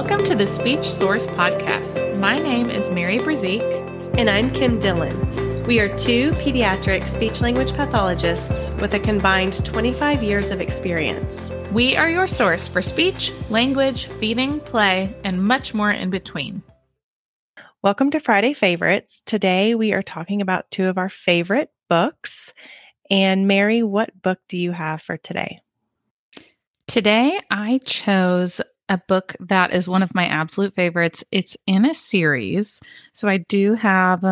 Welcome to the Speech Source Podcast. My name is Mary Brazique. And I'm Kim Dillon. We are two pediatric speech language pathologists with a combined 25 years of experience. We are your source for speech, language, feeding, play, and much more in between. Welcome to Friday Favorites. Today we are talking about two of our favorite books. And Mary, what book do you have for today? Today I chose a book that is one of my absolute favorites. It's in a series. So I do have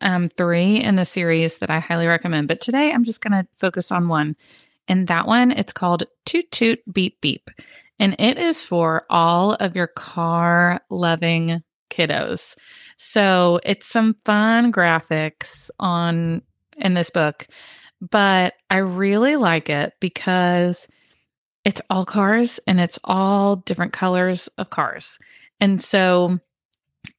um, three in the series that I highly recommend. But today I'm just going to focus on one. And that one, it's called Toot Toot Beep Beep. And it is for all of your car loving kiddos. So it's some fun graphics on in this book, but I really like it because it's all cars and it's all different colors of cars. And so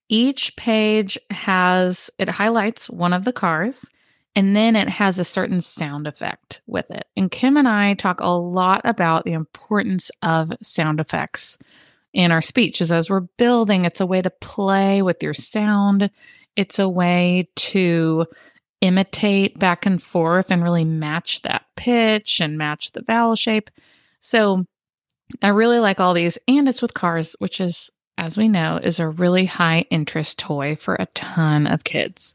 each page has it highlights one of the cars and then it has a certain sound effect with it. And Kim and I talk a lot about the importance of sound effects in our speeches as we're building. It's a way to play with your sound, it's a way to imitate back and forth and really match that pitch and match the vowel shape. So I really like all these. And it's with cars, which is, as we know, is a really high interest toy for a ton of kids.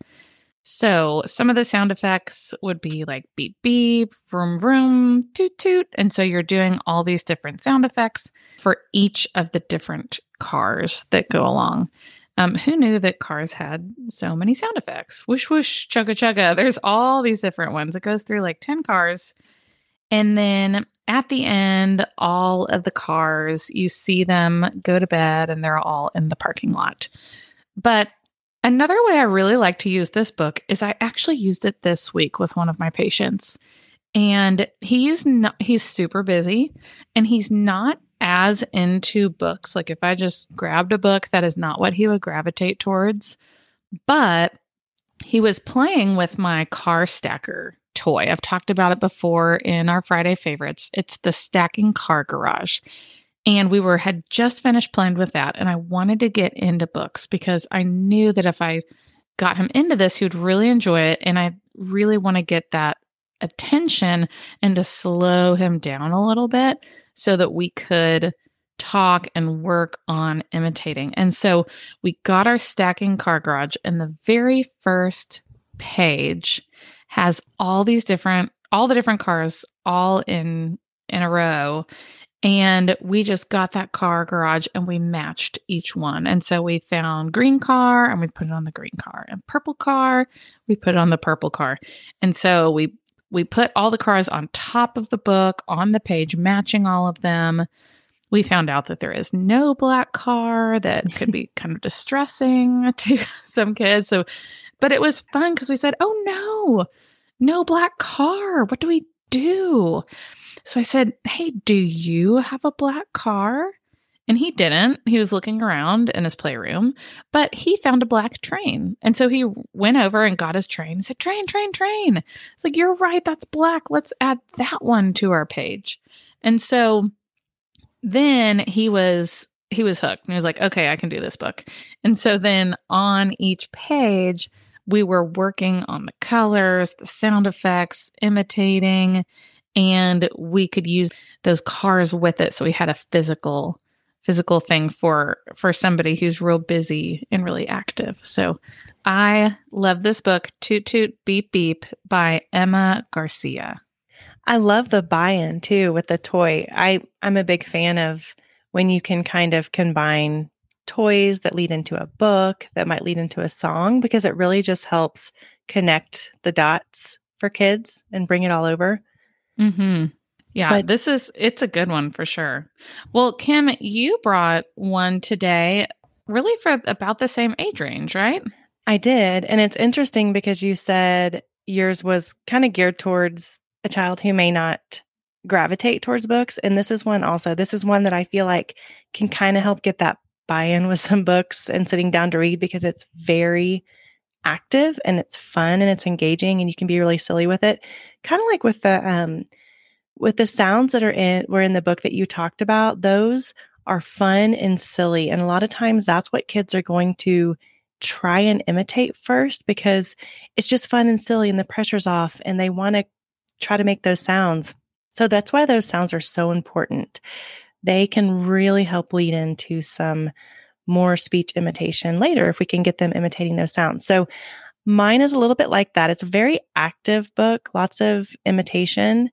So some of the sound effects would be like beep beep, vroom vroom, toot toot. And so you're doing all these different sound effects for each of the different cars that go along. Um, who knew that cars had so many sound effects? Whoosh whoosh, chugga chugga. There's all these different ones. It goes through like 10 cars. And then at the end, all of the cars, you see them go to bed and they're all in the parking lot. But another way I really like to use this book is I actually used it this week with one of my patients. And he's not he's super busy and he's not as into books. Like if I just grabbed a book, that is not what he would gravitate towards. But he was playing with my car stacker toy. I've talked about it before in our Friday favorites. It's the stacking car garage. And we were had just finished playing with that and I wanted to get into books because I knew that if I got him into this he would really enjoy it and I really want to get that attention and to slow him down a little bit so that we could talk and work on imitating. And so we got our stacking car garage and the very first page has all these different all the different cars all in in a row and we just got that car garage and we matched each one. And so we found green car and we put it on the green car and purple car, we put it on the purple car. And so we we put all the cars on top of the book on the page matching all of them. We found out that there is no black car that could be kind of distressing to some kids. So but it was fun because we said, oh no, no black car. What do we do? So I said, hey, do you have a black car? And he didn't. He was looking around in his playroom, but he found a black train. And so he went over and got his train. He said, Train, train, train. It's like, You're right. That's black. Let's add that one to our page. And so then he was he was hooked and he was like okay i can do this book and so then on each page we were working on the colors, the sound effects, imitating, and we could use those cars with it. So we had a physical physical thing for for somebody who's real busy and really active. So I love this book, Toot Toot Beep Beep by Emma Garcia. I love the buy-in too with the toy. I I'm a big fan of when you can kind of combine toys that lead into a book, that might lead into a song, because it really just helps connect the dots for kids and bring it all over. Hmm. Yeah, but, this is it's a good one for sure. Well, Kim, you brought one today, really for about the same age range, right? I did, and it's interesting because you said yours was kind of geared towards a child who may not gravitate towards books and this is one also this is one that i feel like can kind of help get that buy in with some books and sitting down to read because it's very active and it's fun and it's engaging and you can be really silly with it. Kind of like with the um with the sounds that are in were in the book that you talked about, those are fun and silly. And a lot of times that's what kids are going to try and imitate first because it's just fun and silly and the pressure's off and they want to try to make those sounds. So that's why those sounds are so important. They can really help lead into some more speech imitation later if we can get them imitating those sounds. So mine is a little bit like that. It's a very active book, lots of imitation,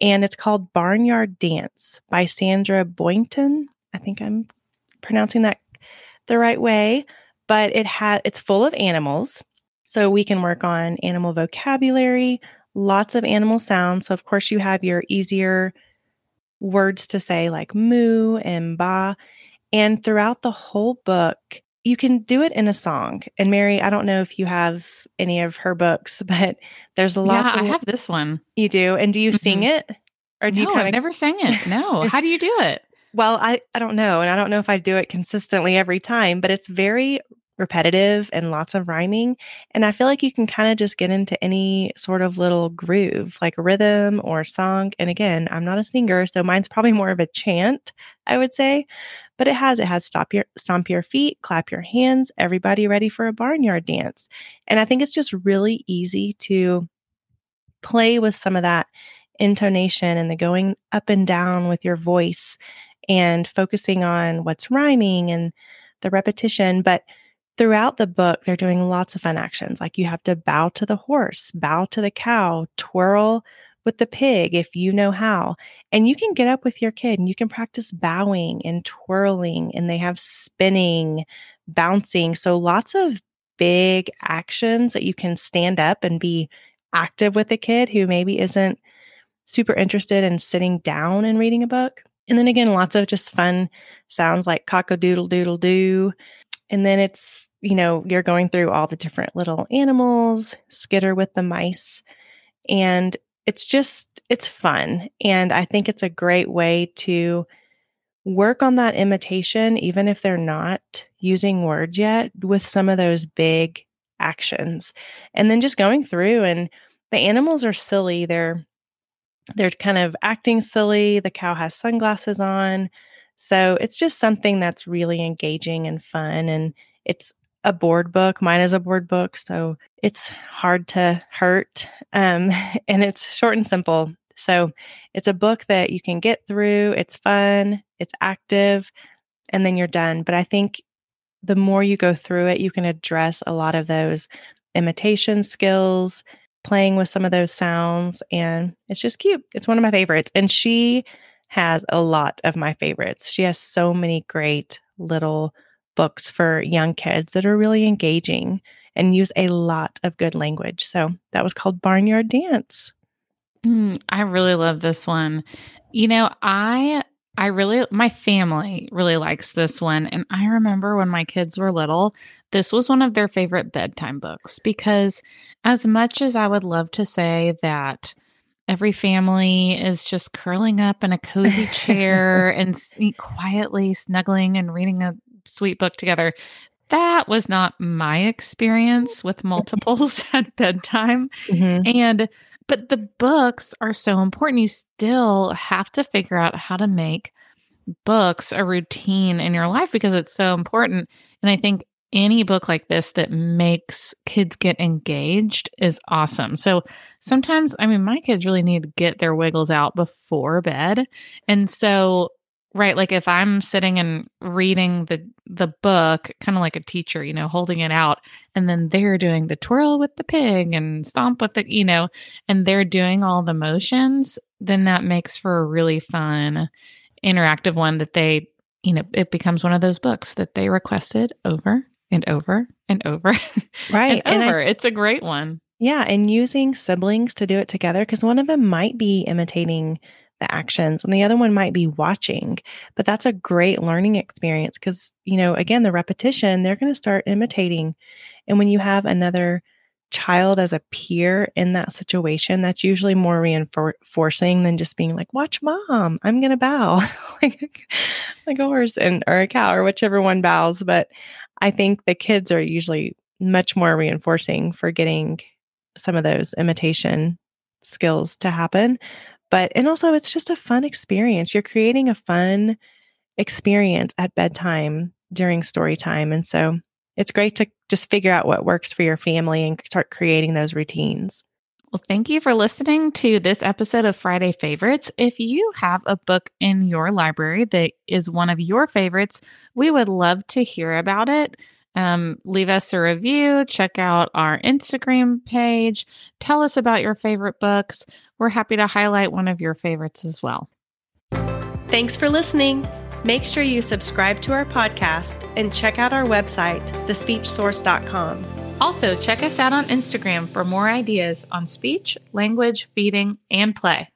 and it's called Barnyard Dance by Sandra Boynton. I think I'm pronouncing that the right way, but it had it's full of animals. So we can work on animal vocabulary, lots of animal sounds. So of course you have your easier words to say like moo and ba. And throughout the whole book, you can do it in a song. And Mary, I don't know if you have any of her books, but there's lots yeah, of I have this one. You do. And do you mm-hmm. sing it? Or do no, you kind of never sang it? No. How do you do it? Well, I, I don't know. And I don't know if I do it consistently every time, but it's very repetitive and lots of rhyming. And I feel like you can kind of just get into any sort of little groove, like rhythm or song. And again, I'm not a singer, so mine's probably more of a chant, I would say. But it has it has stop your stomp your feet, clap your hands, everybody ready for a barnyard dance. And I think it's just really easy to play with some of that intonation and the going up and down with your voice and focusing on what's rhyming and the repetition, but throughout the book, they're doing lots of fun actions. Like you have to bow to the horse, bow to the cow, twirl with the pig if you know how. And you can get up with your kid and you can practice bowing and twirling, and they have spinning, bouncing. So lots of big actions that you can stand up and be active with a kid who maybe isn't super interested in sitting down and reading a book. And then again, lots of just fun sounds like cock a doodle doodle doo, and then it's, you know, you're going through all the different little animals, skitter with the mice. And it's just, it's fun. And I think it's a great way to work on that imitation, even if they're not using words yet, with some of those big actions. And then just going through and the animals are silly. They're, they're kind of acting silly. The cow has sunglasses on. So it's just something that's really engaging and fun. And it's a board book. Mine is a board book. So it's hard to hurt. Um, and it's short and simple. So it's a book that you can get through. It's fun, it's active, and then you're done. But I think the more you go through it, you can address a lot of those imitation skills, playing with some of those sounds. And it's just cute. It's one of my favorites. And she has a lot of my favorites. She has so many great little books for young kids that are really engaging and use a lot of good language. So that was called Barnyard Dance. Mm, I really love this one. You know, I I really my family really likes this one and I remember when my kids were little, this was one of their favorite bedtime books because as much as I would love to say that every family is just curling up in a cozy chair and quietly snuggling and reading a sweet book together. That was not my experience with multiples at bedtime. Mm-hmm. And, but the books are so important. You still have to figure out how to make books a routine in your life because it's so important. And I think any book like this that makes kids get engaged is awesome. So sometimes, I mean, my kids really need to get their wiggles out before bed. And so, right, like if I'm sitting and reading the the book, kind of like a teacher, you know, holding it out, and then they're doing the twirl with the pig and stomp with the, you know, and they're doing all the motions, then that makes for a really fun interactive one that they you know, it becomes one of those books that they requested over and over and over. Right. and, and over. I, it's a great one. Yeah. And using siblings to do it together because one of them might be imitating the actions and the other one might be watching. But that's a great learning experience because, you know, again, the repetition, they're going to start imitating. And when you have another child as a peer in that situation, that's usually more reinforcing than just being like, watch mom, I'm going to bow like, like a horse and, or a cow or whichever one bows. But I think the kids are usually much more reinforcing for getting some of those imitation skills to happen. But, and also it's just a fun experience. You're creating a fun experience at bedtime during story time. And so it's great to just figure out what works for your family and start creating those routines. Well, thank you for listening to this episode of Friday Favorites. If you have a book in your library that is one of your favorites, we would love to hear about it. Um, leave us a review, check out our Instagram page, tell us about your favorite books. We're happy to highlight one of your favorites as well. Thanks for listening. Make sure you subscribe to our podcast and check out our website, thespeechsource.com. Also, check us out on Instagram for more ideas on speech, language, feeding, and play.